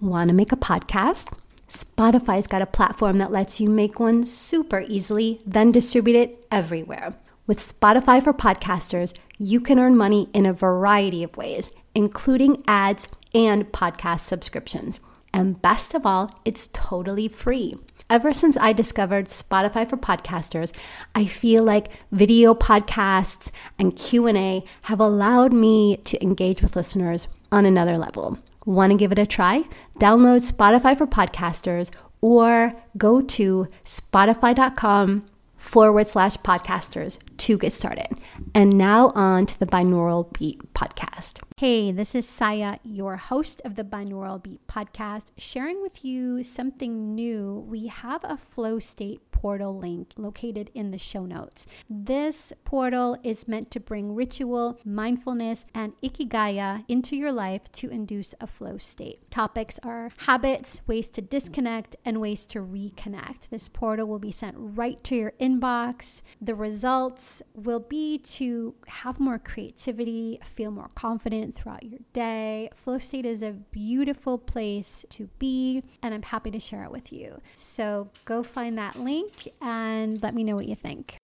Want to make a podcast? Spotify's got a platform that lets you make one super easily, then distribute it everywhere. With Spotify for Podcasters, you can earn money in a variety of ways, including ads and podcast subscriptions. And best of all, it's totally free. Ever since I discovered Spotify for podcasters, I feel like video podcasts and Q&A have allowed me to engage with listeners on another level. Want to give it a try? Download Spotify for podcasters or go to spotify.com forward slash podcasters to get started. And now on to the Binaural Beat podcast. Hey, this is Saya, your host of the Binaural Beat podcast, sharing with you something new. We have a flow state portal link located in the show notes. This portal is meant to bring ritual, mindfulness, and ikigai into your life to induce a flow state. Topics are habits, ways to disconnect, and ways to reconnect. This portal will be sent right to your inbox. The results will be to have more creativity, feel more confident throughout your day. Flow state is a beautiful place to be, and I'm happy to share it with you. So go find that link and let me know what you think.